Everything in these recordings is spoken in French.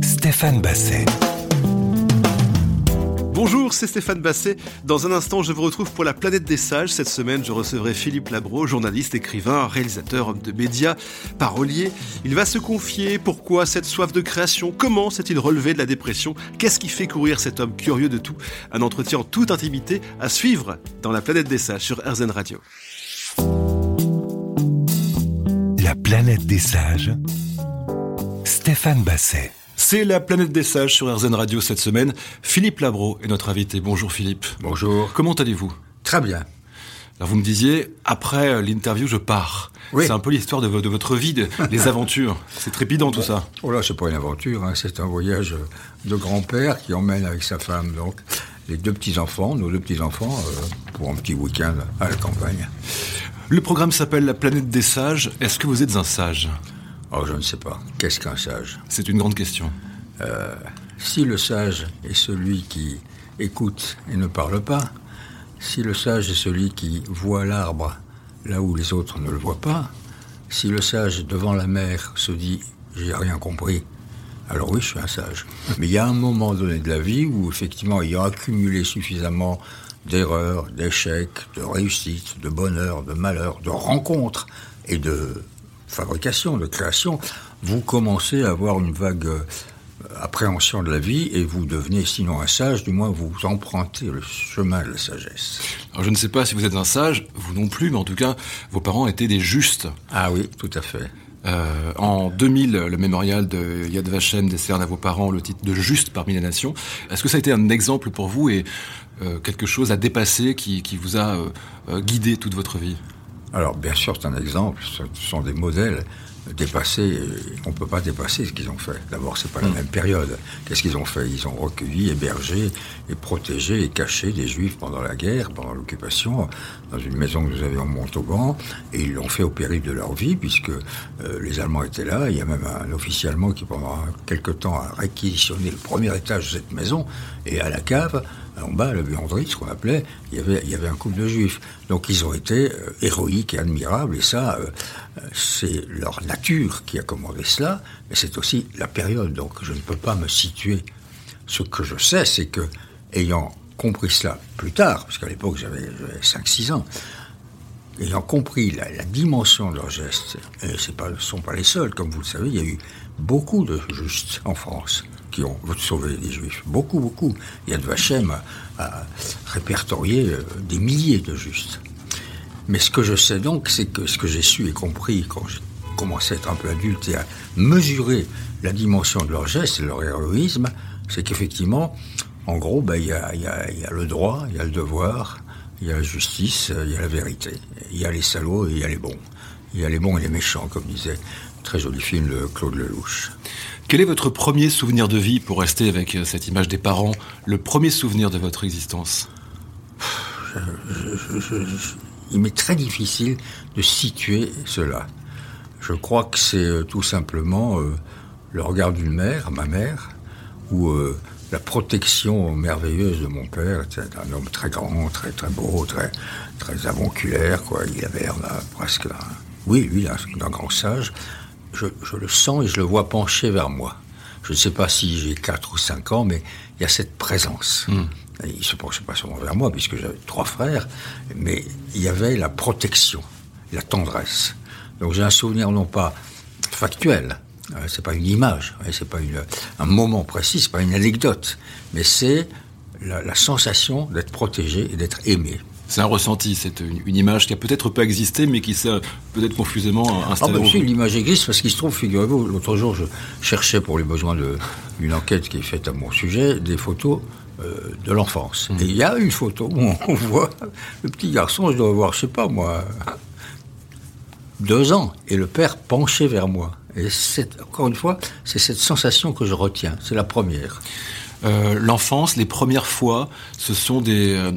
Stéphane Basset. Bonjour, c'est Stéphane Basset. Dans un instant, je vous retrouve pour la planète des sages. Cette semaine, je recevrai Philippe Labro, journaliste, écrivain, réalisateur, homme de médias, parolier. Il va se confier pourquoi cette soif de création, comment s'est-il relevé de la dépression, qu'est-ce qui fait courir cet homme curieux de tout. Un entretien en toute intimité à suivre dans la planète des sages sur RZN Radio. La planète des sages, Stéphane Basset. C'est la planète des sages sur RZN Radio cette semaine. Philippe Labro est notre invité. Bonjour Philippe. Bonjour. Comment allez-vous? Très bien. Alors vous me disiez, après l'interview, je pars. Oui. C'est un peu l'histoire de, vo- de votre vie, de- les aventures. C'est trépidant tout ça. Oh là, c'est pas une aventure, hein, c'est un voyage de grand-père qui emmène avec sa femme, donc, les deux petits-enfants, nos deux petits-enfants, euh, pour un petit week-end à la campagne. Le programme s'appelle La planète des sages. Est-ce que vous êtes un sage? Oh, je ne sais pas. Qu'est-ce qu'un sage? C'est une grande question. Si le sage est celui qui écoute et ne parle pas, si le sage est celui qui voit l'arbre là où les autres ne le voient pas, si le sage devant la mer se dit j'ai rien compris, alors oui, je suis un sage. Mais il y a un moment donné de la vie où effectivement, ayant accumulé suffisamment d'erreurs, d'échecs, de réussites, de bonheur, de malheur, de rencontres et de fabrication, de création, vous commencez à avoir une vague euh, appréhension de la vie et vous devenez sinon un sage, du moins vous empruntez le chemin de la sagesse. Alors je ne sais pas si vous êtes un sage, vous non plus, mais en tout cas, vos parents étaient des justes. Ah oui, tout à fait. Euh, en 2000, le mémorial de Yad Vashem décerne à vos parents le titre de juste parmi les nations. Est-ce que ça a été un exemple pour vous et euh, quelque chose à dépasser qui, qui vous a euh, guidé toute votre vie? Alors bien sûr, c'est un exemple, ce sont des modèles dépassés, on ne peut pas dépasser ce qu'ils ont fait. D'abord, c'est pas la même période. Qu'est-ce qu'ils ont fait? Ils ont recueilli, hébergé et protégé et caché des juifs pendant la guerre, pendant l'occupation, dans une maison que nous avions en Montauban, et ils l'ont fait au péril de leur vie, puisque euh, les Allemands étaient là. Il y a même un officier allemand qui, pendant quelque temps, a réquisitionné le premier étage de cette maison, et à la cave, en bas, la buanderie, ce qu'on appelait, il y avait, un couple de juifs. Donc ils ont été euh, héroïques et admirables, et ça, euh, c'est leur nature qui a commandé cela, mais c'est aussi la période. Donc je ne peux pas me situer. Ce que je sais, c'est que, ayant compris cela plus tard, parce qu'à l'époque j'avais j'avais 5-6 ans, ayant compris la, la dimension de leurs gestes, et ce ne sont pas les seuls, comme vous le savez, il y a eu beaucoup de justes en France qui ont sauvé les juifs. Beaucoup, beaucoup. Yad Vashem a, a répertorié euh, des milliers de justes. Mais ce que je sais donc, c'est que ce que j'ai su et compris quand j'ai commencé à être un peu adulte et à mesurer la dimension de leurs gestes et leur héroïsme, c'est qu'effectivement, en gros, ben, il y, a, le droit, il y a le devoir, il y a la justice, il y a la vérité. Il y a les salauds et il y a les bons. Il y a les bons et les méchants, comme disait très joli film de Claude Lelouch. Quel est votre premier souvenir de vie, pour rester avec euh, cette image des parents, le premier souvenir de votre existence? Il m'est très difficile de situer cela. Je crois que c'est euh, tout simplement euh, le regard d'une mère, ma mère, ou la protection merveilleuse de mon père. C'était un homme très grand, très très beau, très très avonculaire, quoi. Il avait presque d'un, oui, lui, d'un grand sage. Je, je le sens et je le vois pencher vers moi. Je ne sais pas si j'ai 4 ou 5 ans, mais il y a cette présence. Et Il se penchait pas seulement vers moi, puisque j'avais trois frères, mais il y avait la protection, la tendresse. Donc j'ai un souvenir non pas factuel, euh, c'est pas une image, hein, c'est pas une- un moment précis, c'est pas une anecdote, mais c'est la, la sensation d'être protégé et d'être aimé. C'est un ressenti, c'est une, une image qui a peut-être pas existé, mais qui s'est peut-être confusément Ah installée ben en si, vous. l'image existe parce qu'il se trouve, figurez-vous, l'autre jour, je cherchais pour les besoins d'une enquête qui est faite à mon sujet des photos euh, de l'enfance. Et il y a une photo où on, voit le petit garçon, je dois avoir, je sais pas moi, deux ans, et le père penché vers moi. Et c'est, encore une fois, c'est cette sensation que je retiens. C'est la première. Euh, L'enfance, les premières fois, ce sont des, euh,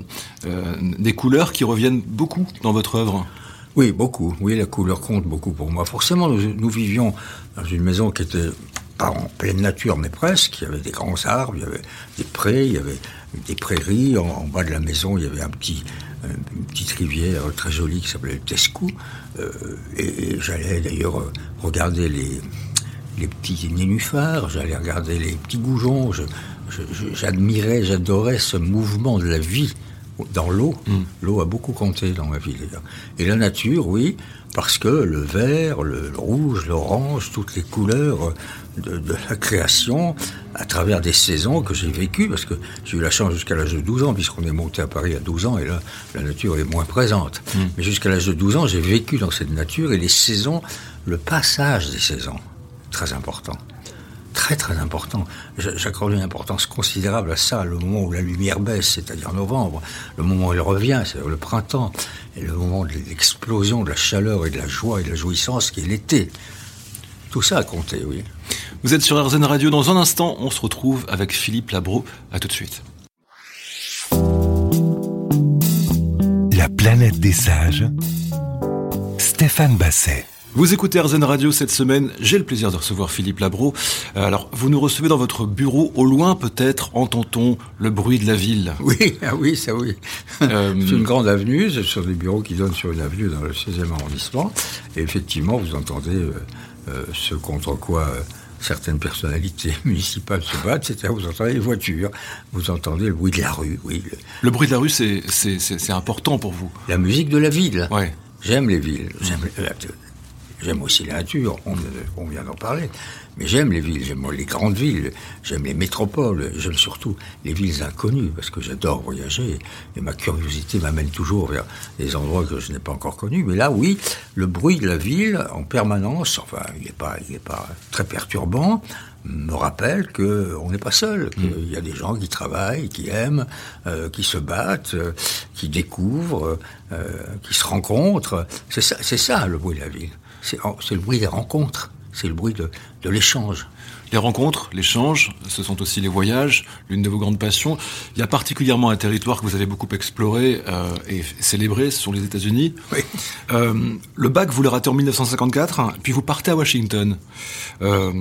euh, des couleurs qui reviennent beaucoup dans votre œuvre. Oui, beaucoup. Oui, la couleur compte beaucoup pour moi. Forcément, nous, vivions dans une maison qui était pas en pleine nature, mais presque. Il y avait des grands arbres, il y avait des prés, il y avait des prairies. En, bas de la maison, il y avait un petit, une petite rivière très jolie qui s'appelait Tescou. Euh, et j'allais d'ailleurs regarder les, les petits nénuphars, j'allais regarder les petits goujons, j'admirais, j'adorais ce mouvement de la vie dans l'eau. Mm. L'eau a beaucoup compté dans ma vie, d'ailleurs. Et la nature, oui, parce que le vert, le, rouge, l'orange, toutes les couleurs de, la création, à travers des saisons que j'ai vécues, parce que j'ai eu la chance jusqu'à l'âge de 12 ans, puisqu'on est monté à Paris à 12 ans, et là, la nature est moins présente. Mm. Mais jusqu'à l'âge de 12 ans, j'ai vécu dans cette nature, et les saisons, le passage des saisons, très important très très important. J'accorde une importance considérable à ça, le moment où la lumière baisse, c'est-à-dire novembre, le moment où elle revient, c'est le printemps, et le moment de l'explosion de la chaleur et de la joie et de la jouissance qui est l'été. Tout ça a compté, oui. Vous êtes sur RZN Radio. Dans un instant, on se retrouve avec Philippe Labro. À tout de suite. La planète des sages. Stéphane Basset. Vous écoutez RZN Radio cette semaine. J'ai le plaisir de recevoir Philippe Labro. Euh, alors, vous nous recevez dans votre bureau. Au loin, peut-être, entend-on le bruit de la ville? Oui, ah oui, ça oui. Euh, c'est une grande avenue. C'est sur des bureaux qui donnent sur une avenue dans le 16e arrondissement. Et effectivement, vous entendez euh, ce contre quoi certaines personnalités municipales se battent, c'est-à-dire vous entendez les voitures, vous entendez le bruit de la rue, oui. Le bruit de la rue, c'est important pour vous La musique de la ville. Ouais. J'aime les villes. J'aime J'aime aussi la nature, on, vient d'en parler. Mais j'aime les villes, j'aime les grandes villes, j'aime les métropoles, j'aime surtout les villes inconnues, parce que j'adore voyager, et ma curiosité m'amène toujours vers des endroits que je n'ai pas encore connus. Mais là, oui, le bruit de la ville, en permanence, enfin, il n'est pas, il pas très perturbant, me rappelle qu'on n'est pas seul, mm. qu'il y a des gens qui travaillent, qui aiment, euh, qui se battent, euh, qui découvrent, euh, qui se rencontrent. C'est ça, c'est ça le bruit de la ville c'est le bruit des rencontres, c'est le bruit de, l'échange. Les rencontres, l'échange, ce sont aussi les voyages, l'une de vos grandes passions. Il y a particulièrement un territoire que vous avez beaucoup exploré euh, et célébré, ce sont les États-Unis. Oui. Euh, le bac, vous le ratez en 1954, puis vous partez à Washington. Euh,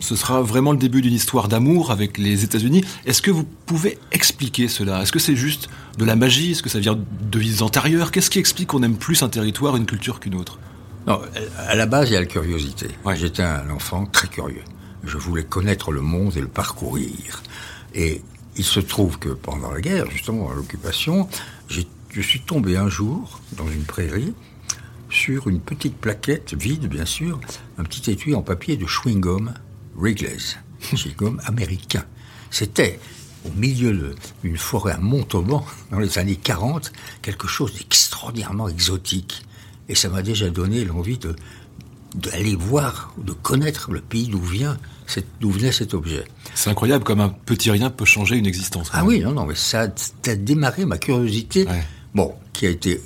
ce sera vraiment le début d'une histoire d'amour avec les États-Unis. Est-ce que vous pouvez expliquer cela? Est-ce que c'est juste de la magie? Est-ce que ça vient de vies antérieures? Qu'est-ce qui explique qu'on aime plus un territoire, une culture qu'une autre? Non, à la base, il y a la curiosité. J'étais un enfant très curieux. Je voulais connaître le monde et le parcourir. Et il se trouve que pendant la guerre, justement, l'occupation, je suis tombé un jour dans une prairie sur une petite plaquette vide, bien sûr, un petit étui en papier de chewing-gum Wrigley's, chewing-gum américain. C'était au milieu d'une forêt à Montauban, dans les années 40, quelque chose d'extraordinairement exotique. Et ça m'a déjà donné l'envie de d'aller voir, de connaître le pays d'où vient, d'où venait cet objet. C'est incroyable comme un petit rien peut changer une existence. Ah oui, non, non, mais ça, a démarré ma curiosité, bon, qui a été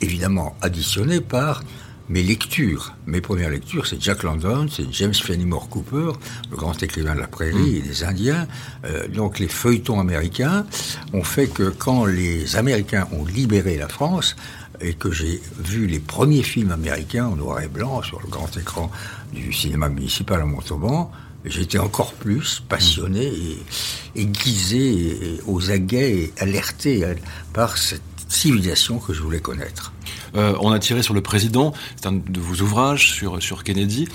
évidemment additionnée par mes lectures. Mes premières lectures, c'est Jack London, c'est James Fenimore Cooper, le grand écrivain de la prairie et des Indiens. Euh, donc les feuilletons américains ont fait que quand les Américains ont libéré la France, et que j'ai vu les premiers films américains en noir et blanc sur le grand écran du cinéma municipal à Montauban, j'étais encore plus passionné et aiguisé aux aguets et alerté par cette civilisation que je voulais connaître. Euh, on a tiré sur le président, c'est un de vos ouvrages sur, sur Kennedy.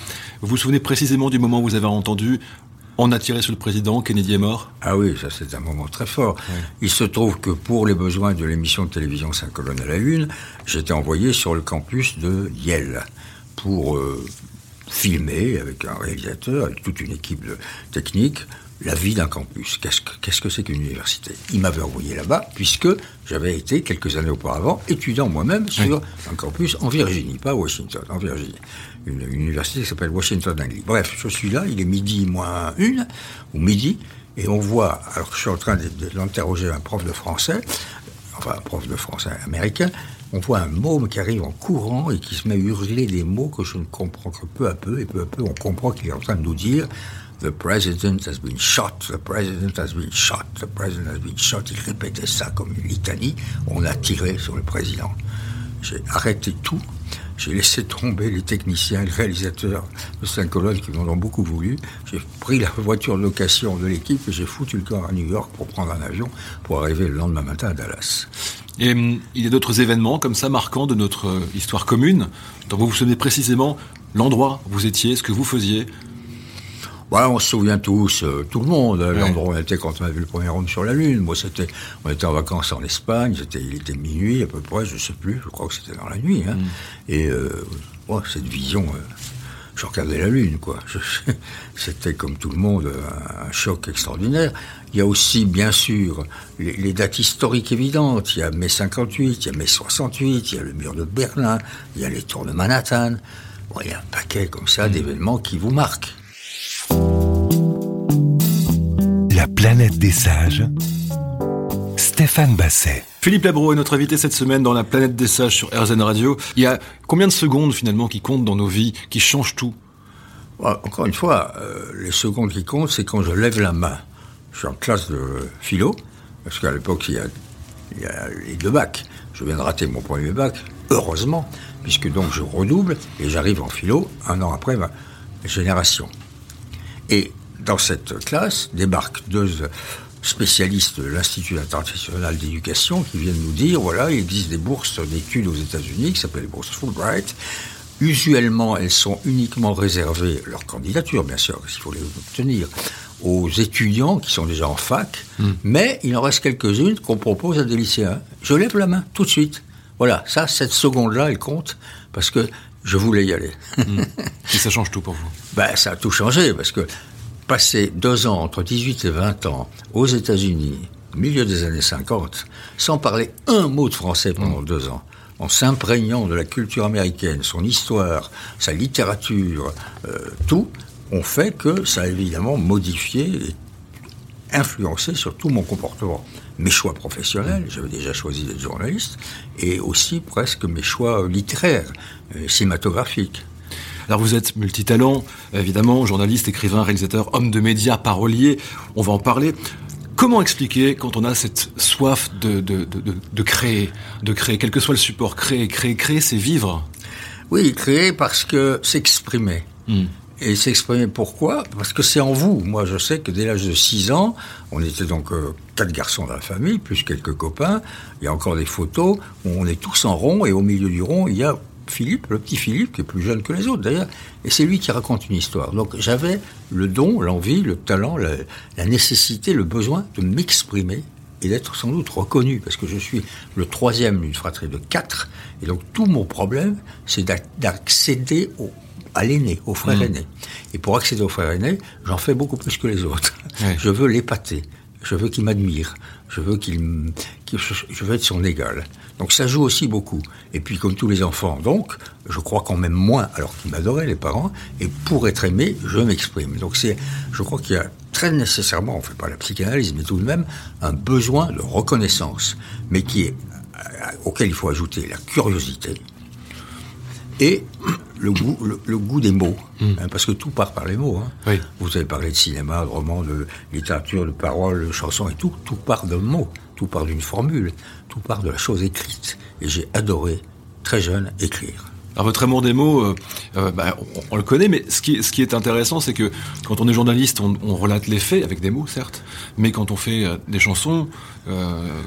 Vous vous souvenez précisément du moment où vous avez entendu on a tiré sur le président, Kennedy est mort Ah oui, ça c'est un moment très fort. Il se trouve que pour les besoins de l'émission de télévision 5 colonnes à la une, j'étais envoyé sur le campus de Yale pour euh, filmer avec un réalisateur, avec toute une équipe de technique, la vie d'un campus. Qu'est-ce que c'est qu'une université? Il m'avait envoyé là-bas, puisque j'avais été, quelques années auparavant, étudiant moi-même sur un campus en Virginie, pas à Washington, en Virginie. Une, université qui s'appelle Washington Anglie. Bref, je suis là, il est midi moins une, ou midi, et on voit, alors je suis en train de, l'interroger un prof de français, enfin un prof de français américain, on voit un môme qui arrive en courant et qui se met à hurler des mots que je ne comprends que peu à peu, et peu à peu on comprend qu'il est en train de nous dire The president has been shot, the president has been shot, the president has been shot. Il répétait ça comme une litanie. On a tiré sur le président. J'ai arrêté tout. J'ai laissé tomber les techniciens, les réalisateurs de Saint-Colonne qui m'en beaucoup voulu. J'ai pris la voiture de location de l'équipe et j'ai foutu le camp à New York pour prendre un avion pour arriver le lendemain matin à Dallas. Et hum, il y a d'autres événements comme ça marquants de notre euh, histoire commune, dont vous vous souvenez précisément l'endroit où vous étiez, ce que vous faisiez Voilà, on se souvient tous, euh, tout le monde, euh, l'endroit où on était quand on a vu le premier homme sur la Lune. Moi, c'était, on était en vacances en Espagne, c'était, il était minuit à peu près, je sais plus, je crois que c'était dans la nuit. Hein. Mm. Et euh, cette vision, je regardais la Lune, quoi. c'était comme tout le monde un, choc extraordinaire. Il y a aussi, bien sûr, les, dates historiques évidentes. Il y a mai 58, il y a mai 68, il y a le mur de Berlin, il y a les tours de Manhattan. il y a un paquet comme ça mm. d'événements qui vous marquent. La planète des sages. Stéphane Basset. Philippe Labro est notre invité cette semaine dans la planète des sages sur RZN Radio. Il y a combien de secondes finalement qui comptent dans nos vies, qui changent tout? Encore une fois, euh, les secondes qui comptent, c'est quand je lève la main. Je suis en classe de philo, parce qu'à l'époque, il, il, y a les deux bacs. Je viens de rater mon premier bac, heureusement, puisque donc je redouble et j'arrive en philo un an après ma génération. Et dans cette classe débarquent deux spécialistes de l'Institut international d'éducation qui viennent nous dire voilà, il existe des bourses d'études aux États-Unis qui s'appellent les bourses Fulbright. Usuellement, elles sont uniquement réservées, leur candidature bien sûr, parce qu'il faut les obtenir, aux étudiants qui sont déjà en fac, hmm. mais il en reste quelques-unes qu'on propose à des lycéens. Je lève la main tout de suite. Voilà, ça, cette seconde-là, elle compte, parce que je voulais y aller. Hmm. Et ça change tout pour vous? Ben, Ça a tout changé, parce que passer deux ans, entre 18 et 20 ans, aux États-Unis, milieu des années 50, sans parler un mot de français pendant mm. deux ans, en s'imprégnant de la culture américaine, son histoire, sa littérature, euh, tout, ont fait que ça a évidemment modifié et influencé sur tout mon comportement. Mes choix professionnels, j'avais déjà choisi d'être journaliste, et aussi presque mes choix littéraires, euh, cinématographiques. Alors vous êtes multitalent, évidemment, journaliste, écrivain, réalisateur, homme de médias, parolier, on va en parler. Comment expliquer quand on a cette soif de, de, créer, de créer, quel que soit le support, créer, créer, créer, c'est vivre? Oui, créer parce que s'exprimer. Hmm. Et s'exprimer pourquoi? Parce que c'est en vous. Moi, je sais que dès l'âge de 6 ans, on était donc euh, quatre garçons dans la famille, plus quelques copains. Il y a encore des photos où on est tous en rond, et au milieu du rond, il y a Philippe, le petit Philippe, qui est plus jeune que les autres d'ailleurs, et c'est lui qui raconte une histoire. Donc j'avais le don, l'envie, le talent, la, nécessité, le besoin de m'exprimer et d'être sans doute reconnu, parce que je suis le troisième d'une fratrie de quatre, et donc tout mon problème, c'est d'accéder à l'aîné, au frère mmh. aîné. Et pour accéder au frère aîné, j'en fais beaucoup plus que les autres. Je veux l'épater, je veux qu'il m'admire, je veux être son égal. Donc ça joue aussi beaucoup. Et puis comme tous les enfants, donc, je crois qu'on m'aime moins alors qu'ils m'adoraient les parents. Et pour être aimé, je m'exprime. Donc c'est, je crois qu'il y a très nécessairement, on ne fait pas la psychanalyse, mais tout de même un besoin de reconnaissance, mais qui est euh, auquel il faut ajouter la curiosité et le goût, le, goût des mots, hmm. hein, parce que tout part par les mots. Hein. Vous avez parlé de cinéma, de roman, de littérature, de paroles, de chansons et tout. Tout part d'un mot, tout part d'une formule, tout part de la chose écrite. Et j'ai adoré, très jeune, écrire. Alors votre amour des mots, euh, euh, bah, on, le connaît, mais ce qui, ce qui est intéressant, c'est que quand on est journaliste, on, relate les faits avec des mots, certes, mais quand on fait euh, des chansons,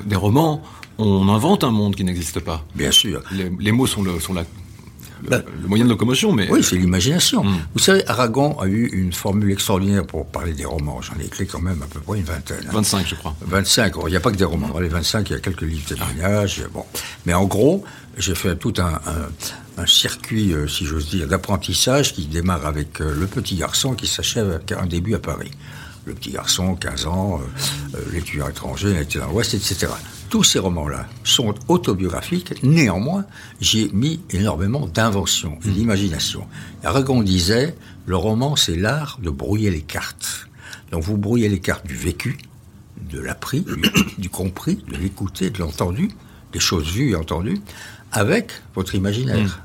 des romans, on invente un monde qui n'existe pas. Bien sûr. Les, mots sont, le, sont la bah, le, moyen de locomotion, mais... Oui, c'est l'imagination. Hmm. Vous savez, Aragon a eu une formule extraordinaire pour parler des romans. J'en ai écrit quand même à peu près une vingtaine. 25, hein. je crois. 25. Il n'y a pas que des romans. Dans les 25, il y a quelques livres de témoignages. Bon. Mais en gros, j'ai fait tout un, un, circuit, euh, si j'ose dire, d'apprentissage qui démarre avec euh, le petit garçon qui s'achève avec un début à Paris. Le petit garçon, 15 ans, euh, l'étudiant étranger, il était dans l'Ouest, etc tous ces romans-là sont autobiographiques. Néanmoins, j'ai mis énormément d'invention et d'imagination. Aragon disait, le roman, c'est l'art de brouiller les cartes. Donc vous brouillez les cartes du vécu, de l'appris, du, compris, de l'écouter, de l'entendu, des choses vues et entendues, avec votre imaginaire.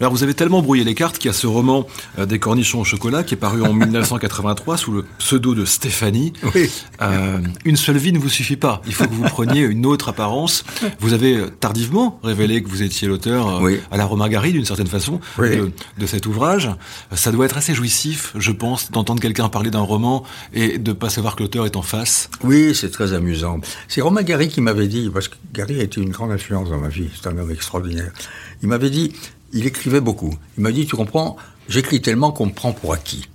Alors vous avez tellement brouillé les cartes qu'il y a ce roman euh, des cornichons au chocolat qui est paru en 1983 sous le pseudo de Stéphanie. Oui. Euh, une seule vie ne vous suffit pas. Il faut que vous preniez une autre apparence. Vous avez euh, tardivement révélé que vous étiez l'auteur à la Romagari d'une certaine façon de, de, cet ouvrage. Ça doit être assez jouissif, je pense, d'entendre quelqu'un parler d'un roman et de pas savoir que l'auteur est en face. Oui, c'est très amusant. C'est Romain Gary qui m'avait dit, parce que Gary a été une grande influence dans ma vie, c'est un homme extraordinaire. Il m'avait dit, il écrivait beaucoup. Il m'a dit, tu comprends, j'écris tellement qu'on me prend pour acquis.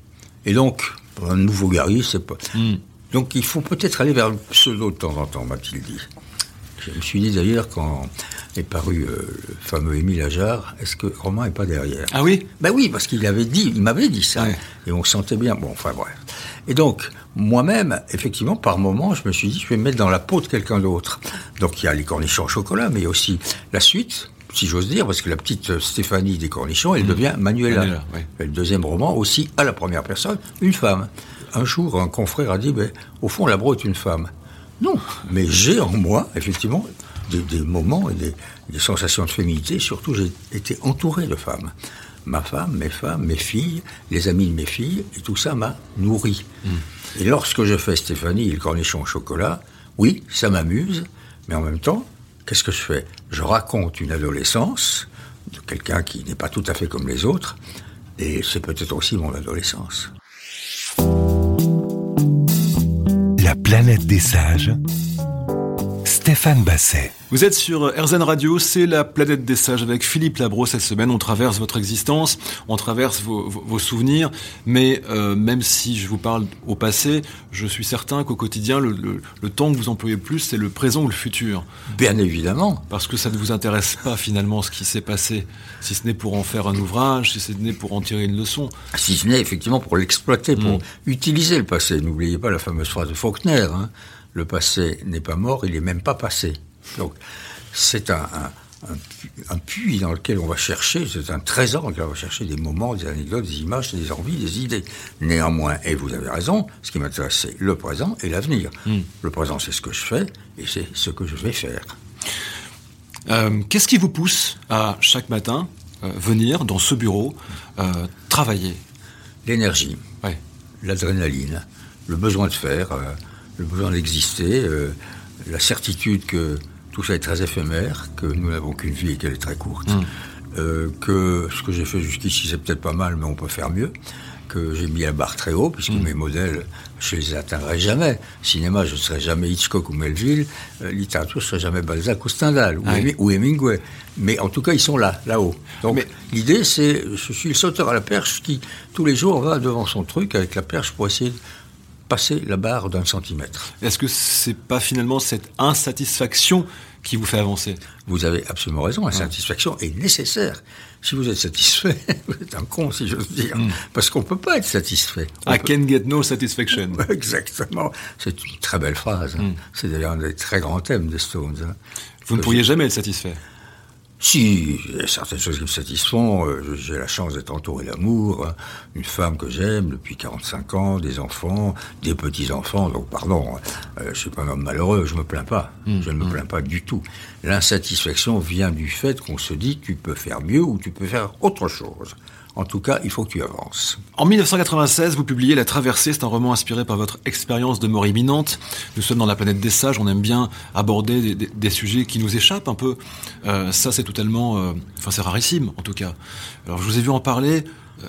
Et donc, un nouveau Gary, c'est pas. Hmm. Donc il faut peut-être aller vers le pseudo de temps en temps, m'a-t-il dit. Je me suis dit d'ailleurs quand est paru euh, le fameux Émile Ajar, est-ce que Romain n'est pas derrière? Ah oui? Ben oui, parce qu'il avait dit, il m'avait dit ça, et on sentait bien. Bon, enfin bref. Et donc, moi-même, effectivement, par moment, je me suis dit, je vais me mettre dans la peau de quelqu'un d'autre. Donc il y a les cornichons au chocolat, mais il y a aussi la suite, si j'ose dire, parce que la petite Stéphanie des cornichons, elle mmh. devient Manuela. Le deuxième roman, aussi à la première personne, une femme. Un jour, un confrère a dit, ben, au fond, Labro est une femme. Non, mais j'ai en moi, effectivement, des, moments et des, sensations de féminité. Surtout, j'ai été entouré de femmes. Ma femme, mes femmes, mes filles, les amis de mes filles, et tout ça m'a nourri. Hmm. Et lorsque je fais Stéphanie et le cornichon au chocolat, oui, ça m'amuse, mais en même temps, qu'est-ce que je fais? Je raconte une adolescence de quelqu'un qui n'est pas tout à fait comme les autres, et c'est peut-être aussi mon adolescence. La planète des sages Stéphane Basset. Vous êtes sur RZN Radio, c'est la planète des sages avec Philippe Labro cette semaine. On traverse votre existence, on traverse vos, souvenirs, mais euh, même si je vous parle au passé, je suis certain qu'au quotidien, le, temps que vous employez le plus, c'est le présent ou le futur. Bien évidemment. Parce que ça ne vous intéresse pas finalement ce qui s'est passé, si ce n'est pour en faire un ouvrage, si ce n'est pour en tirer une leçon. Si ce n'est effectivement pour l'exploiter, pour mm. utiliser le passé. N'oubliez pas la fameuse phrase de Faulkner. Hein le passé n'est pas mort, il n'est même pas passé. Donc c'est un, puits dans lequel on va chercher, c'est un trésor dans lequel on va chercher des moments, des anecdotes, des images, des envies, des idées. Néanmoins, et vous avez raison, ce qui m'intéresse, c'est le présent et l'avenir. Hmm. Le présent, c'est ce que je fais et c'est ce que je vais faire. Euh, qu'est-ce qui vous pousse à chaque matin euh, venir dans ce bureau euh, travailler? L'énergie, l'adrénaline, le besoin de faire le besoin d'exister, euh, la certitude que tout ça est très éphémère, que nous n'avons qu'une vie et qu'elle est très courte, mm. euh, que ce que j'ai fait jusqu'ici c'est peut-être pas mal, mais on peut faire mieux, que j'ai mis la barre très haut, puisque mm. mes modèles, je les atteindrai jamais. Cinéma, je ne serai jamais Hitchcock ou Melville, euh, littérature, je ne serai jamais Balzac ou Stendhal, ou, Hemingway. Mais en tout cas, ils sont là, là-haut. Donc l'idée, c'est, je suis le sauteur à la perche qui, tous les jours, va devant son truc avec la perche pour essayer de passer la barre d'un centimètre. Est-ce que c'est pas finalement cette insatisfaction qui vous fait avancer? Vous avez absolument raison, la satisfaction est nécessaire. Si vous êtes satisfait, vous êtes un con, si j'ose dire, hmm. parce qu'on ne peut pas être satisfait. I can get no satisfaction. Exactement. C'est une très belle phrase. Hein. Hmm. C'est d'ailleurs un des très grands thèmes des Stones. Hein. Vous ne pourriez jamais être satisfait si, il y a certaines choses qui me satisfont. Euh, j'ai la chance d'être entouré d'amour, hein. une femme que j'aime depuis 45 ans, des enfants, des petits-enfants. Donc, pardon, euh, je suis pas un homme malheureux, je me plains pas. Mmh, je ne me mmh. plains pas du tout. L'insatisfaction vient du fait qu'on se dit tu peux faire mieux ou tu peux faire autre chose. En tout cas, il faut que tu avances. En 1996, vous publiez La Traversée. C'est un roman inspiré par votre expérience de mort imminente. Nous sommes dans la planète des sages. On aime bien aborder des, sujets qui nous échappent un peu. Euh, ça, c'est totalement... Euh, enfin, c'est rarissime, en tout cas. Alors, je vous ai vu en parler. Euh,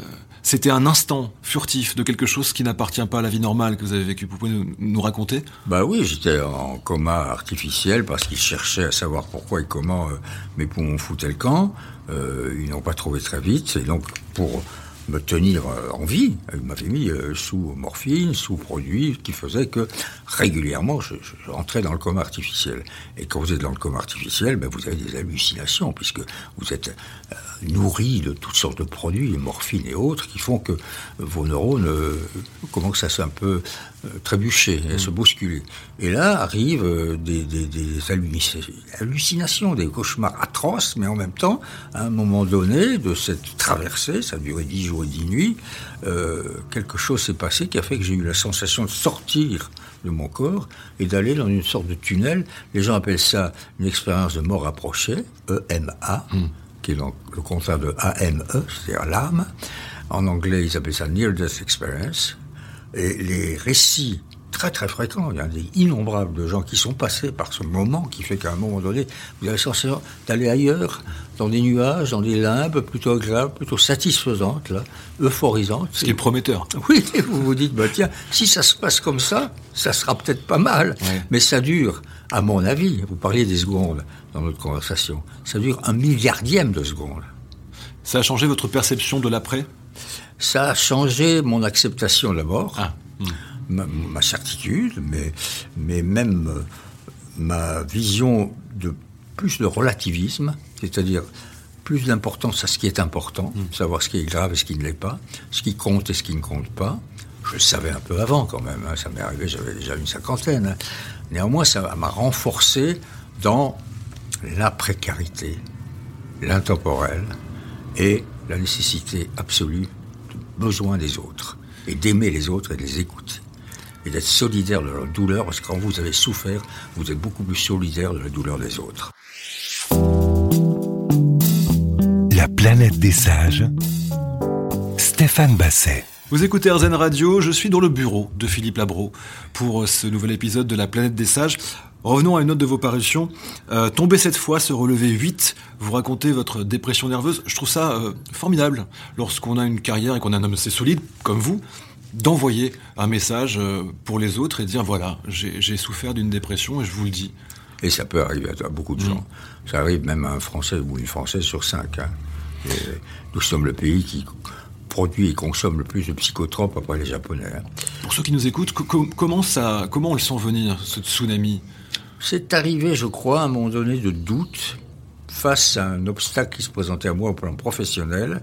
c'était un instant furtif de quelque chose qui n'appartient pas à la vie normale que vous avez vécu. Vous pouvez nous, raconter? Bah oui, j'étais en coma artificiel parce qu'ils cherchaient à savoir pourquoi et comment mes poumons foutaient le camp. Euh, ils n'ont pas trouvé très vite. Et donc, pour me tenir euh, en vie. Il m'avait mis euh, sous morphine, sous produit, qui faisait que régulièrement, je, rentrais dans le coma artificiel. Et quand vous êtes dans le coma artificiel, ben, vous avez des hallucinations, puisque vous êtes euh, nourri de toutes sortes de produits, morphine et autres, qui font que vos neurones commencent à un peu trébucher, à se bousculer. Et là arrivent des, des hallucinations, des cauchemars atroces, mais en même temps, à un moment donné de cette traversée, ça a duré dix jours dix nuits, euh, quelque chose s'est passé qui a fait que j'ai eu la sensation de sortir de mon corps et d'aller dans une sorte de tunnel. Les gens appellent ça une expérience de mort approchée, EMA, hmm. qui est le contraire de AME, c'est-à-dire l'âme. En anglais, ils appellent ça Near Death Experience. Et les récits très très fréquent. Il y a des innombrables de gens qui sont passés par ce moment qui fait qu'à un moment donné, vous avez sensation d'aller ailleurs, dans des nuages, dans des limbes plutôt agréables, plutôt satisfaisantes, là, euphorisantes. Ce qui est prometteur. Oui, vous vous dites, bah, tiens, si ça se passe comme ça, ça sera peut-être pas mal. Mais ça dure, à mon avis, vous parliez des secondes dans notre conversation, ça dure un milliardième de seconde. Ça a changé votre perception de l'après? Ça a changé mon acceptation de la mort, Ah, hmm. ma, ma certitude, mais, mais même euh, ma vision de plus de relativisme, c'est-à-dire plus d'importance à ce qui est important, savoir ce qui est grave et ce qui ne l'est pas, ce qui compte et ce qui ne compte pas. Je le savais un peu avant quand même, hein, ça m'est arrivé, j'avais déjà une cinquantaine. hein. Néanmoins, ça m'a renforcé dans la précarité, l'intemporel et la nécessité absolue du besoin des autres et d'aimer les autres et de les écouter et d'être solidaire de leur douleur parce que quand vous avez souffert, vous êtes beaucoup plus solidaire de la douleur des autres. La planète des sages. Stéphane Basset. Vous écoutez RZN Radio, je suis dans le bureau de Philippe Labro pour ce nouvel épisode de La planète des sages. Revenons à une autre de vos parutions. Euh, tomber cette fois, se relever 8, vous racontez votre dépression nerveuse. Je trouve ça euh, formidable lorsqu'on a une carrière et qu'on a un homme assez solide comme vous, d'envoyer un message euh, pour les autres et dire voilà, j'ai souffert d'une dépression et je vous le dis. Et ça peut arriver à, à beaucoup de gens. Ça arrive même à un Français ou une Française sur cinq. hein. Et nous sommes le pays qui produit et consomme le plus de psychotropes après les Japonais. hein. Pour ceux qui nous écoutent, co- co- comment, ça, comment on le sent venir, ce tsunami? C'est arrivé, je crois, à un moment donné de doute face à un obstacle qui se présentait à moi au plan professionnel.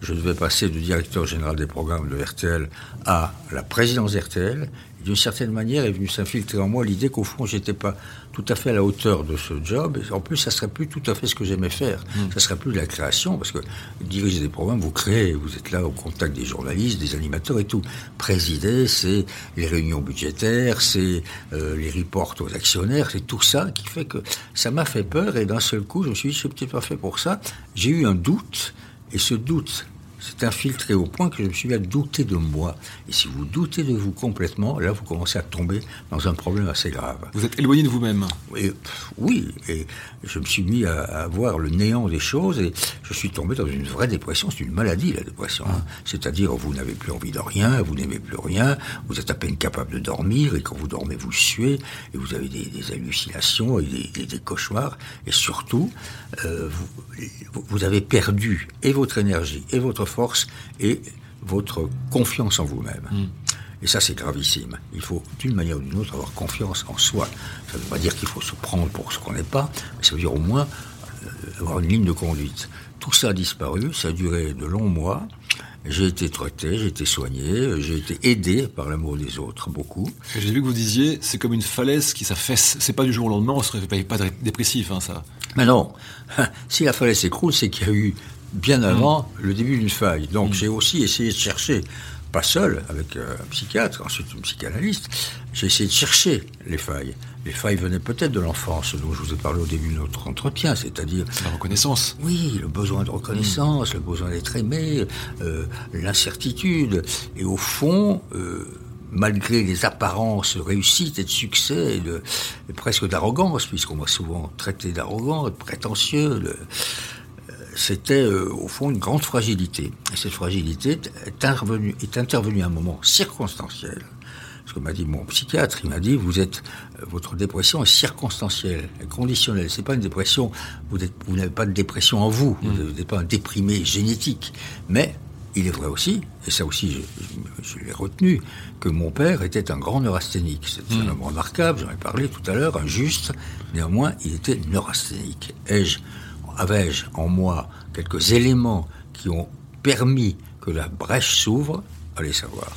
Je devais passer de directeur général des programmes de RTL à la présidence d'RTL. D'une certaine manière, est venue s'infiltrer en moi l'idée qu'au fond, j'étais pas tout à fait à la hauteur de ce job. Et en plus, ça serait plus tout à fait ce que j'aimais faire. Ça serait plus de la création, parce que diriger des programmes, vous créez, vous êtes là au contact des journalistes, des animateurs et tout. Présider, c'est les réunions budgétaires, c'est euh, les reports aux actionnaires, c'est tout ça qui fait que ça m'a fait peur. Et d'un seul coup, je me suis dit, je suis peut-être pas fait pour ça. J'ai eu un doute, et ce doute s'est infiltré au point que je me suis mis à douter de moi. Et si vous doutez de vous complètement, là, vous commencez à tomber dans un problème assez grave. Vous êtes éloigné de vous-même. Et, oui, et je me suis mis à, à voir le néant des choses et je suis tombé dans une vraie dépression. C'est une maladie, la dépression. hein. C'est-à-dire, vous n'avez plus envie de rien, vous n'aimez plus rien, vous êtes à peine capable de dormir et quand vous dormez, vous suez et vous avez des, des hallucinations et des, des- des cauchemars. Et surtout, euh, vous- vous avez perdu et votre énergie et votre force et votre confiance en vous-même. Et ça, c'est gravissime. Il faut, d'une manière ou d'une autre, avoir confiance en soi. Ça ne veut pas dire qu'il faut se prendre pour ce qu'on n'est pas, mais ça veut dire au moins euh, avoir une ligne de conduite. Tout ça a disparu, ça a duré de longs mois. J'ai été traité, j'ai été soigné, j'ai été aidé par l'amour des autres, beaucoup. J'ai vu que vous disiez, c'est comme une falaise qui s'affaisse. C'est pas du jour au lendemain, on se réveille pas dé- dépressif, hein, ça. Mais non, si la falaise s'écroule, c'est qu'il y a eu bien avant le début d'une faille. Donc j'ai aussi essayé de chercher, pas seul, avec euh, un psychiatre, ensuite une psychanalyste, j'ai essayé de chercher les failles. Les failles venaient peut-être de l'enfance, dont je vous ai parlé au début de notre entretien, c'est-à-dire La reconnaissance. oui, le besoin de reconnaissance, le besoin d'être aimé, euh, l'incertitude. Et au fond, euh, malgré les apparences de réussite et de succès, et, de, et presque d'arrogance, puisqu'on m'a souvent traité d'arrogant, de prétentieux, de- c'était euh, au fond une grande fragilité. Et cette fragilité est intervenue, est intervenue à un moment circonstanciel. Ce que m'a dit mon psychiatre, il m'a dit vous êtes euh, votre dépression est circonstancielle, conditionnelle. C'est pas une dépression. Vous êtes- vous n'avez pas de dépression en vous. Vous n'êtes pas un déprimé génétique. Mais il est vrai aussi, et ça aussi je, je- je l'ai retenu, que mon père était un grand neurasthénique. C'est un homme remarquable. J'en ai parlé tout à l'heure, injuste. Néanmoins, il était neurasthénique. Ai-je avais-je en moi quelques éléments qui ont permis que la brèche s'ouvre? Allez savoir.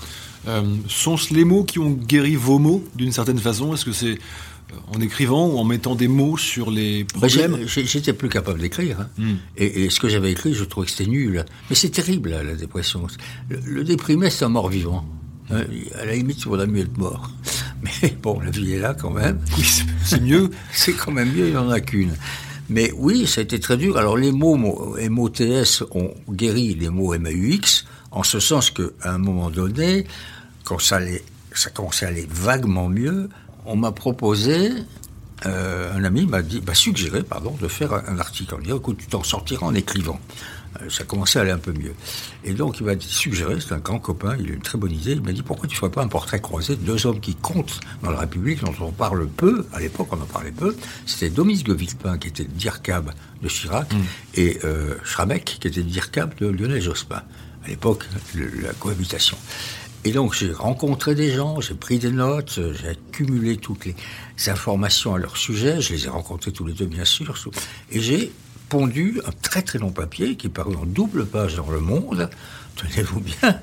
Euh, Sont-ce les mots qui ont guéri vos mots, d'une certaine façon? Est-ce que c'est euh, en écrivant ou en mettant des mots sur les Ben, problèmes? J'étais plus capable d'écrire. hein. Hmm. Et, et ce que j'avais écrit, je trouvais que c'était nul. Mais c'est terrible, la dépression. Le, le déprimé, c'est un mort-vivant. Hein, À la limite, il vaudrait mieux être mort. Mais bon, la vie est là quand même. Oui, c'est- mieux. C'est quand même mieux, il n'en a qu'une. Mais oui, ça a été très dur. Alors les mots mo- MOTS ont guéri les mots MAUX, en ce sens qu'à un moment donné, quand ça, allait, ça commençait à aller vaguement mieux, on m'a proposé, euh, un ami m'a dit, m'a suggéré, pardon, de faire un, un article. En disant, écoute, tu t'en sortiras en écrivant. Euh, ça commençait à aller un peu mieux. Et donc, il m'a suggéré, c'est un grand copain, il a une très bonne idée, il m'a dit, pourquoi tu ne ferais pas un portrait croisé de deux hommes qui comptent dans la République, dont on parle peu, à l'époque on en parlait peu, c'était Domis de Villepin, qui était le DIRCAB de Chirac, et euh, Schramek, qui était le DIRCAB de Lionel Jospin. à l'époque, la cohabitation. Et donc j'ai rencontré des gens, j'ai pris des notes, j'ai accumulé toutes les informations à leur sujet, je les ai rencontrés tous les deux bien sûr, et j'ai pondu un très très long papier qui parut en double page dans Le Monde, tenez-vous bien,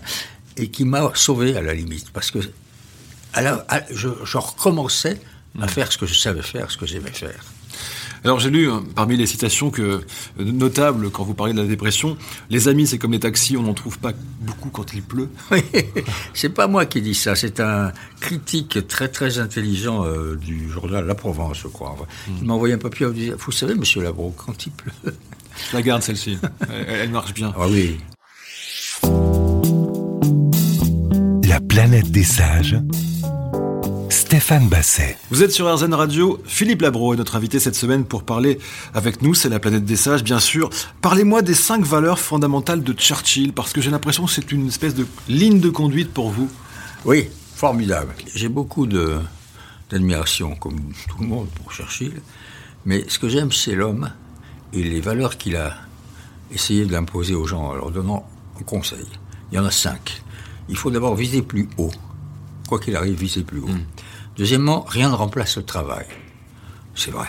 et qui m'a sauvé à la limite, parce que alors, je, je recommençais à mmh. faire ce que je savais faire, ce que j'aimais faire. Alors j'ai lu hein, parmi les citations que euh, notables quand vous parlez de la dépression, les amis c'est comme les taxis, on n'en trouve pas beaucoup quand il pleut. Oui, c'est pas moi qui dis ça, c'est un critique très très intelligent euh, du journal La Provence, je crois. Il m'a envoyé un papier, il dit, vous savez, Monsieur Labro, quand il pleut. Je la garde celle-ci, elle, marche bien. Ah oui. La planète des sages Stéphane Basset. Vous êtes sur RZN Radio, Philippe Labro est notre invité cette semaine pour parler avec nous, c'est la planète des sages bien sûr. Parlez-moi des cinq valeurs fondamentales de Churchill, parce que j'ai l'impression que c'est une espèce de ligne de conduite pour vous. Oui, formidable. J'ai beaucoup d'admiration, comme tout le monde, pour Churchill, mais ce que j'aime, c'est l'homme et les valeurs qu'il a essayé d'imposer aux gens en leur donnant un conseil. Il y en a cinq. Il faut d'abord viser plus haut. Quoi qu'il arrive, viser plus haut. Hmm. Deuxièmement, rien ne remplace le travail. C'est vrai.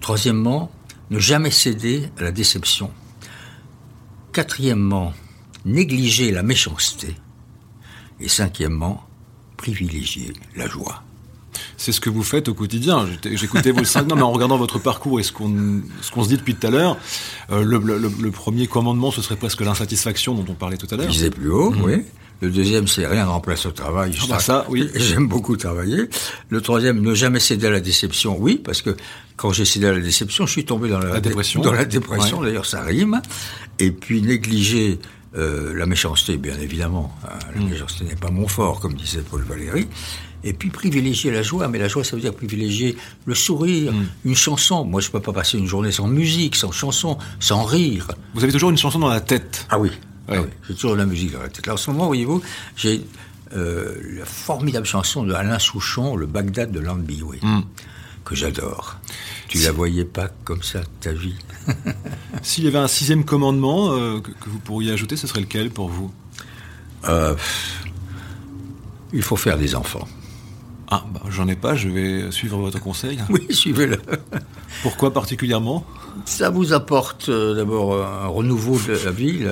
Troisièmement, ne jamais céder à la déception. Quatrièmement, négliger la méchanceté. Et cinquièmement, privilégier la joie. C'est ce que vous faites au quotidien. J'écoutais vos cinq. Non, mais en regardant votre parcours et ce qu'on se dit depuis tout à l'heure, euh, le, premier commandement, ce serait presque l'insatisfaction dont on parlait tout à l'heure. Viser plus haut, mmh. oui. Le deuxième, c'est rien ne remplace le travail. Ah bah ça, oui. J'aime beaucoup travailler. Le troisième, ne jamais céder à la déception. Oui, parce que quand j'ai cédé à la déception, je suis tombé dans la, dépression. Dans la dépression, d'ailleurs, ça rime. Et puis négliger euh, la méchanceté, bien évidemment. Hein. La mm. méchanceté n'est pas mon fort, comme disait Paul Valéry. Et puis privilégier la joie, mais la joie, ça veut dire privilégier le sourire, mm. une chanson. Moi, je ne peux pas passer une journée sans musique, sans chanson, sans rire. Vous avez toujours une chanson dans la tête? Ah oui. Ah j'ai toujours la musique dans la tête. Là, en ce moment, voyez-vous, j'ai euh, la formidable chanson de Alain Souchon, le Bagdad de Landby, mm. que j'adore. Tu la voyais pas comme ça, ta vie? S'il y avait un sixième commandement euh, que, vous pourriez ajouter, ce serait lequel pour vous? Euh, Il faut faire des enfants. Ah, bah, j'en ai pas, je vais suivre votre conseil. Oui, suivez-le. Pourquoi particulièrement? Ça vous apporte euh, d'abord un renouveau de la vie,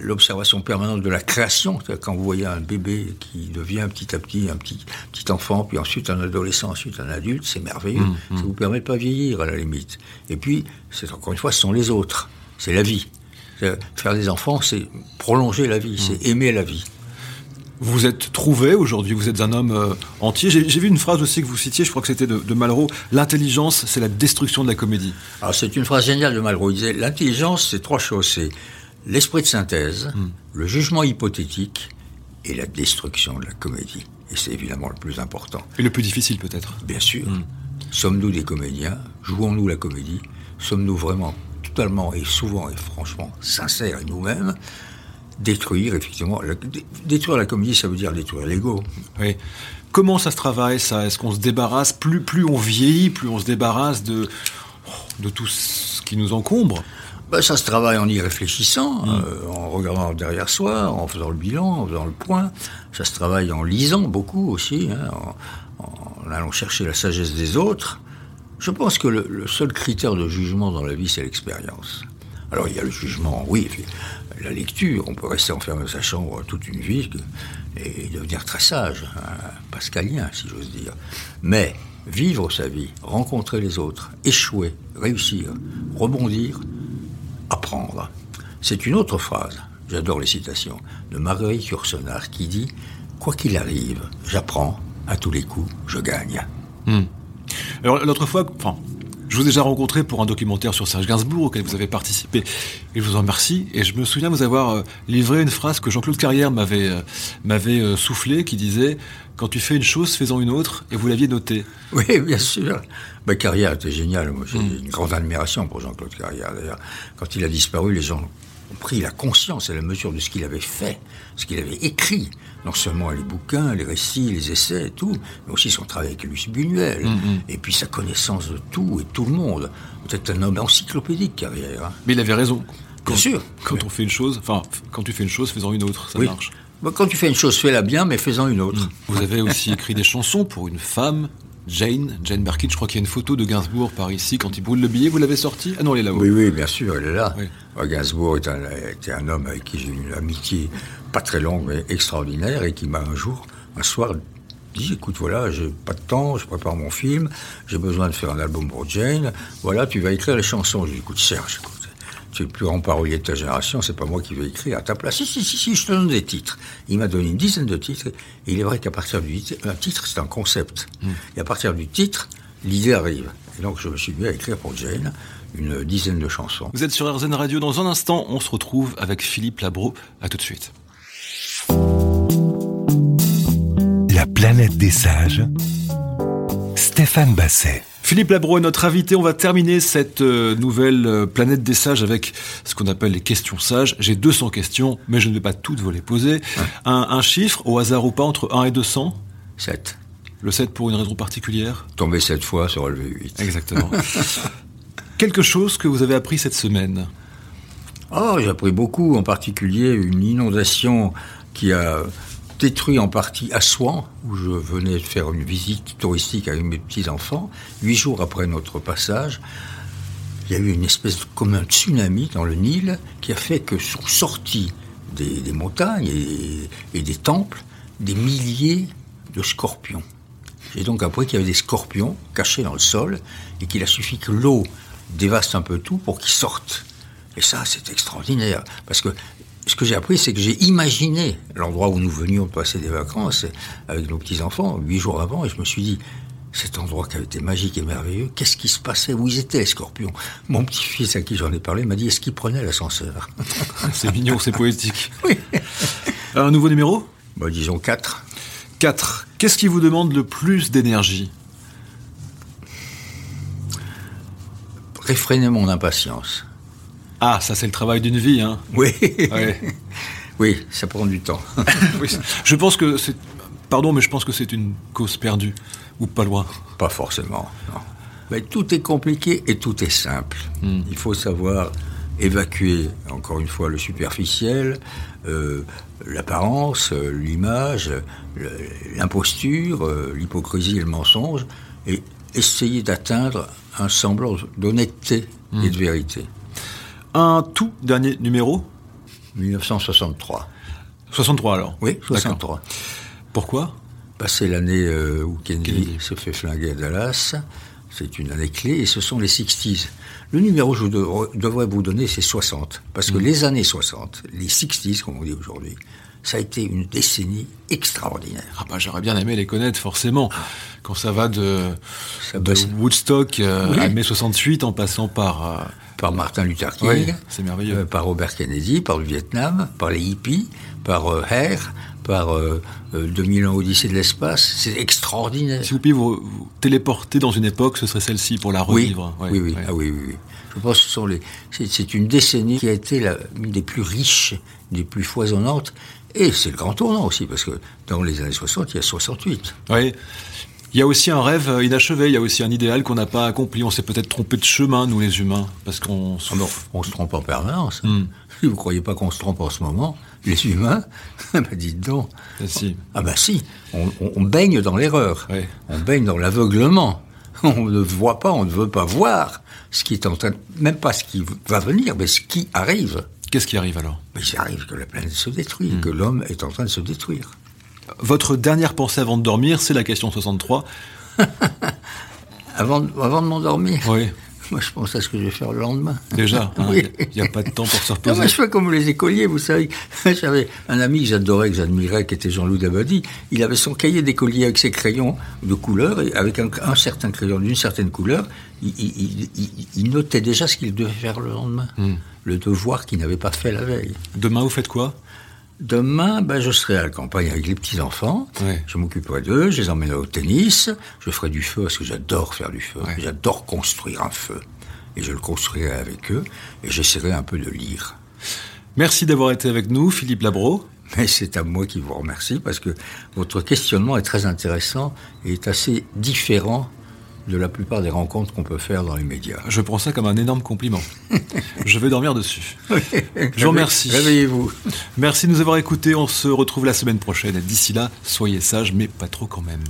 l'observation permanente de la création. Quand vous voyez un bébé qui devient petit à petit un petit, petit enfant, puis ensuite un adolescent, ensuite un adulte, c'est merveilleux. Mmh, mmh. Ça vous permet de pas vieillir à la limite. Et puis, c'est encore une fois, ce sont les autres. C'est la vie. Faire des enfants, c'est prolonger la vie, c'est mmh. aimer la vie. Vous êtes trouvé aujourd'hui, vous êtes un homme euh, entier. J'ai vu une phrase aussi que vous citiez, je crois que c'était de, Malraux, l'intelligence, c'est la destruction de la comédie. Alors c'est une phrase géniale de Malraux, il disait, l'intelligence, c'est trois choses, c'est l'esprit de synthèse, hmm. le jugement hypothétique et la destruction de la comédie. Et c'est évidemment le plus important. Et le plus difficile peut-être? Bien sûr. Hmm. Sommes-nous des comédiens? Jouons-nous la comédie? Sommes-nous vraiment totalement et souvent et franchement sincères nous-mêmes? Détruire, effectivement. détruire la comédie, ça veut dire détruire l'ego. Oui. Comment ça se travaille, ça? Est-ce qu'on se débarrasse? Plus, plus on vieillit, plus on se débarrasse de, de tout ce qui nous encombre? Ben, ça se travaille en y réfléchissant, mm. euh, en regardant derrière soi, en faisant le bilan, en faisant le point. Ça se travaille en lisant beaucoup aussi, hein, en, allant chercher la sagesse des autres. Je pense que le, le seul critère de jugement dans la vie, c'est l'expérience. Alors il y a le jugement, oui, la lecture, on peut rester enfermé dans sa chambre toute une vie et devenir très sage, pascalien si j'ose dire. Mais vivre sa vie, rencontrer les autres, échouer, réussir, rebondir, apprendre. C'est une autre phrase, j'adore les citations, de Marguerite Yourcenar qui dit Quoi qu'il arrive, j'apprends, à tous les coups, je gagne. Hmm. Alors l'autre fois, enfin, je vous ai déjà rencontré pour un documentaire sur Serge Gainsbourg auquel vous avez participé et je vous en remercie. Et je me souviens vous avoir euh, livré une phrase que Jean-Claude Carrière m'avait euh, m'avait euh, soufflé qui disait quand tu fais une chose, fais-en une autre, et vous l'aviez noté. Oui, bien sûr. Bah, Carrière était génial. Moi, j'ai hmm. une grande admiration pour Jean-Claude Carrière. D'ailleurs, quand il a disparu, les gens pris la conscience et la mesure de ce qu'il avait fait, ce qu'il avait écrit. Non seulement les bouquins, les récits, les essais et tout, mais aussi son travail avec Lucie Buñuel. Mm, mm. Et puis sa connaissance de tout et tout le monde. Peut-être un homme encyclopédique carrière. Hein. Mais il avait raison. Quand, Bien sûr. Quand on fait une chose, enfin, quand tu fais une chose, faisant une autre, ça Oui. marche. Bah, Quand tu fais une chose, fais-la bien, mais fais-en une autre. Vous avez aussi écrit des chansons pour une femme, Jane, Jane Birkin. Je crois qu'il y a une photo de Gainsbourg par ici quand il brûle le billet. Vous l'avez sorti Ah non, elle est là-haut. Oui, oui, bien sûr, elle est là. Oui. Euh, Gainsbourg est un, était un homme avec qui j'ai une amitié pas très longue, mais extraordinaire, et qui m'a un jour, un soir, dit écoute, voilà, j'ai pas de temps, je prépare mon film, j'ai besoin de faire un album pour Jane, voilà, tu vas écrire les chansons. Je lui dis écoute, Serge, écoute, tu es le plus grand parolier de ta génération, c'est pas moi qui vais écrire à ta place. Si, si, si, si, je te donne des titres. Il m'a donné une dizaine de titres, et il est vrai qu'à partir du titre, un titre, c'est un concept. Et à partir du titre, l'idée arrive. Et donc, je me suis mis à écrire pour Jane une dizaine de chansons. Vous êtes sur RZN Radio. Dans un instant, on se retrouve avec Philippe Labro. À tout de suite. La planète des sages. Stéphane Basset. Philippe Labro est notre invité. On va terminer cette euh, nouvelle euh, planète des sages avec ce qu'on appelle les questions sages. J'ai 200 questions, mais je ne vais pas toutes vous les poser. Un, un chiffre, au hasard ou pas, entre 1 et 200 7. Le 7 pour une raison particulière? Tomber sept fois, se relever 8. Exactement. Quelque chose que vous avez appris cette semaine? Oh, j'ai appris beaucoup, en particulier une inondation qui a détruit en partie Assouan, où je venais faire une visite touristique avec mes petits-enfants. Huit jours après notre passage, il y a eu une espèce de comme un tsunami dans le Nil qui a fait que sont sortis des, des montagnes et, et des temples des milliers de scorpions. J'ai donc appris qu'il y avait des scorpions cachés dans le sol et qu'il a suffi que l'eau dévaste un peu tout pour qu'ils sortent. Et ça, c'est extraordinaire. Parce que ce que j'ai appris, c'est que j'ai imaginé l'endroit où nous venions de passer des vacances avec nos petits-enfants, huit jours avant, et je me suis dit, cet endroit qui avait été magique et merveilleux, qu'est-ce qui se passait? Où ils étaient, les scorpions? Mon petit-fils, à qui j'en ai parlé, m'a dit, est-ce qu'il prenait l'ascenseur? C'est mignon, c'est poétique. Oui. Un nouveau numéro? Bah, disons quatre. 4. Qu'est-ce qui vous demande le plus d'énergie? Réfréner mon impatience. Ah, ça c'est le travail d'une vie, hein Oui. Ouais. oui, ça prend du temps. Oui, je pense que c'est... Pardon, mais je pense que c'est une cause perdue, ou pas loin. Pas forcément, non. Mais tout est compliqué et tout est simple. Il faut savoir évacuer, encore une fois, le superficiel, euh, l'apparence, l'image, l'imposture, euh, l'hypocrisie et le mensonge, et essayer d'atteindre un semblant d'honnêteté et de vérité. Un tout dernier numéro 1963. 63 alors Oui, D'accord. 63. Pourquoi? Bah, c'est l'année euh, où Kennedy, Kennedy. se fait flinguer à Dallas. C'est une année clé et ce sont les 60s. Le numéro que je dev- devrais vous donner, c'est 60. Parce Mm. que les années 60, les 60s, comme on dit aujourd'hui, ça a été une décennie extraordinaire. Ah bah j'aurais bien aimé les connaître forcément. Quand ça va de, Ça de passe Woodstock euh, Oui. à mai 68 en passant par... euh, par Martin Luther King, Oui, c'est merveilleux. euh, par Robert Kennedy, par le Vietnam, par les hippies, par euh, Hare, par euh, euh, 2000 ans Odyssée de l'espace. C'est extraordinaire. Si vous pouviez vous, vous téléporter dans une époque, ce serait celle-ci pour la Oui, revivre. Ouais, oui, oui, ouais. Ah oui, oui, oui. Je pense que ce sont les. C'est, c'est une décennie qui a été la, une des plus riches, des plus foisonnantes, et c'est le grand tournant aussi parce que dans les années 60, il y a 68. Oui. Il y a aussi un rêve euh, inachevé, il y a aussi un idéal qu'on n'a pas accompli. On s'est peut-être trompé de chemin, nous les humains, parce qu'on... se- Ah non, on se trompe en permanence. Hmm. Si vous croyez pas qu'on se trompe en ce moment, les humains, bah dites donc. Ah, si. Ah bah si, on, on- on baigne dans l'erreur, on baigne dans l'aveuglement. On ne voit pas, on ne veut pas voir ce qui est en train, de- même pas ce qui va venir, mais ce qui arrive. Qu'est-ce qui arrive alors? Mais il arrive que la planète se détruit, Hmm. que l'homme est en train de se détruire. Votre dernière pensée avant de dormir, c'est la question 63. Avant, de- avant de m'endormir, Oui, moi je pense à ce que je vais faire le lendemain. déjà. hein, Oui. Il n'y a pas de temps pour se Non, reposer. mais je fais comme les écoliers, vous savez. J'avais un ami que j'adorais, que j'admirais, qui était Jean-Loup Dabadi. Il avait son cahier d'écolier avec ses crayons de couleur, et avec un, un certain crayon d'une certaine couleur, il, il- il- il- il notait déjà ce qu'il devait faire le lendemain. Hmm. Le devoir qu'il n'avait pas fait la veille. Demain, vous faites quoi? Demain, ben, je serai à la campagne avec les petits-enfants. Ouais. Je m'occuperai d'eux, je les emmènerai au tennis. Je ferai du feu parce que j'adore faire du feu. Ouais. J'adore construire un feu. Et je le construirai avec eux. Et j'essaierai un peu de lire. Merci d'avoir été avec nous, Philippe Labro. Mais c'est à moi qui vous remercie parce que votre questionnement est très intéressant et est assez différent de la plupart des rencontres qu'on peut faire dans les médias. Je prends ça comme un énorme compliment. Je vais dormir dessus. Je vous remercie. Réveillez-vous. Merci de nous avoir écoutés. On se retrouve la semaine prochaine. D'ici là, soyez sages, mais pas trop quand même.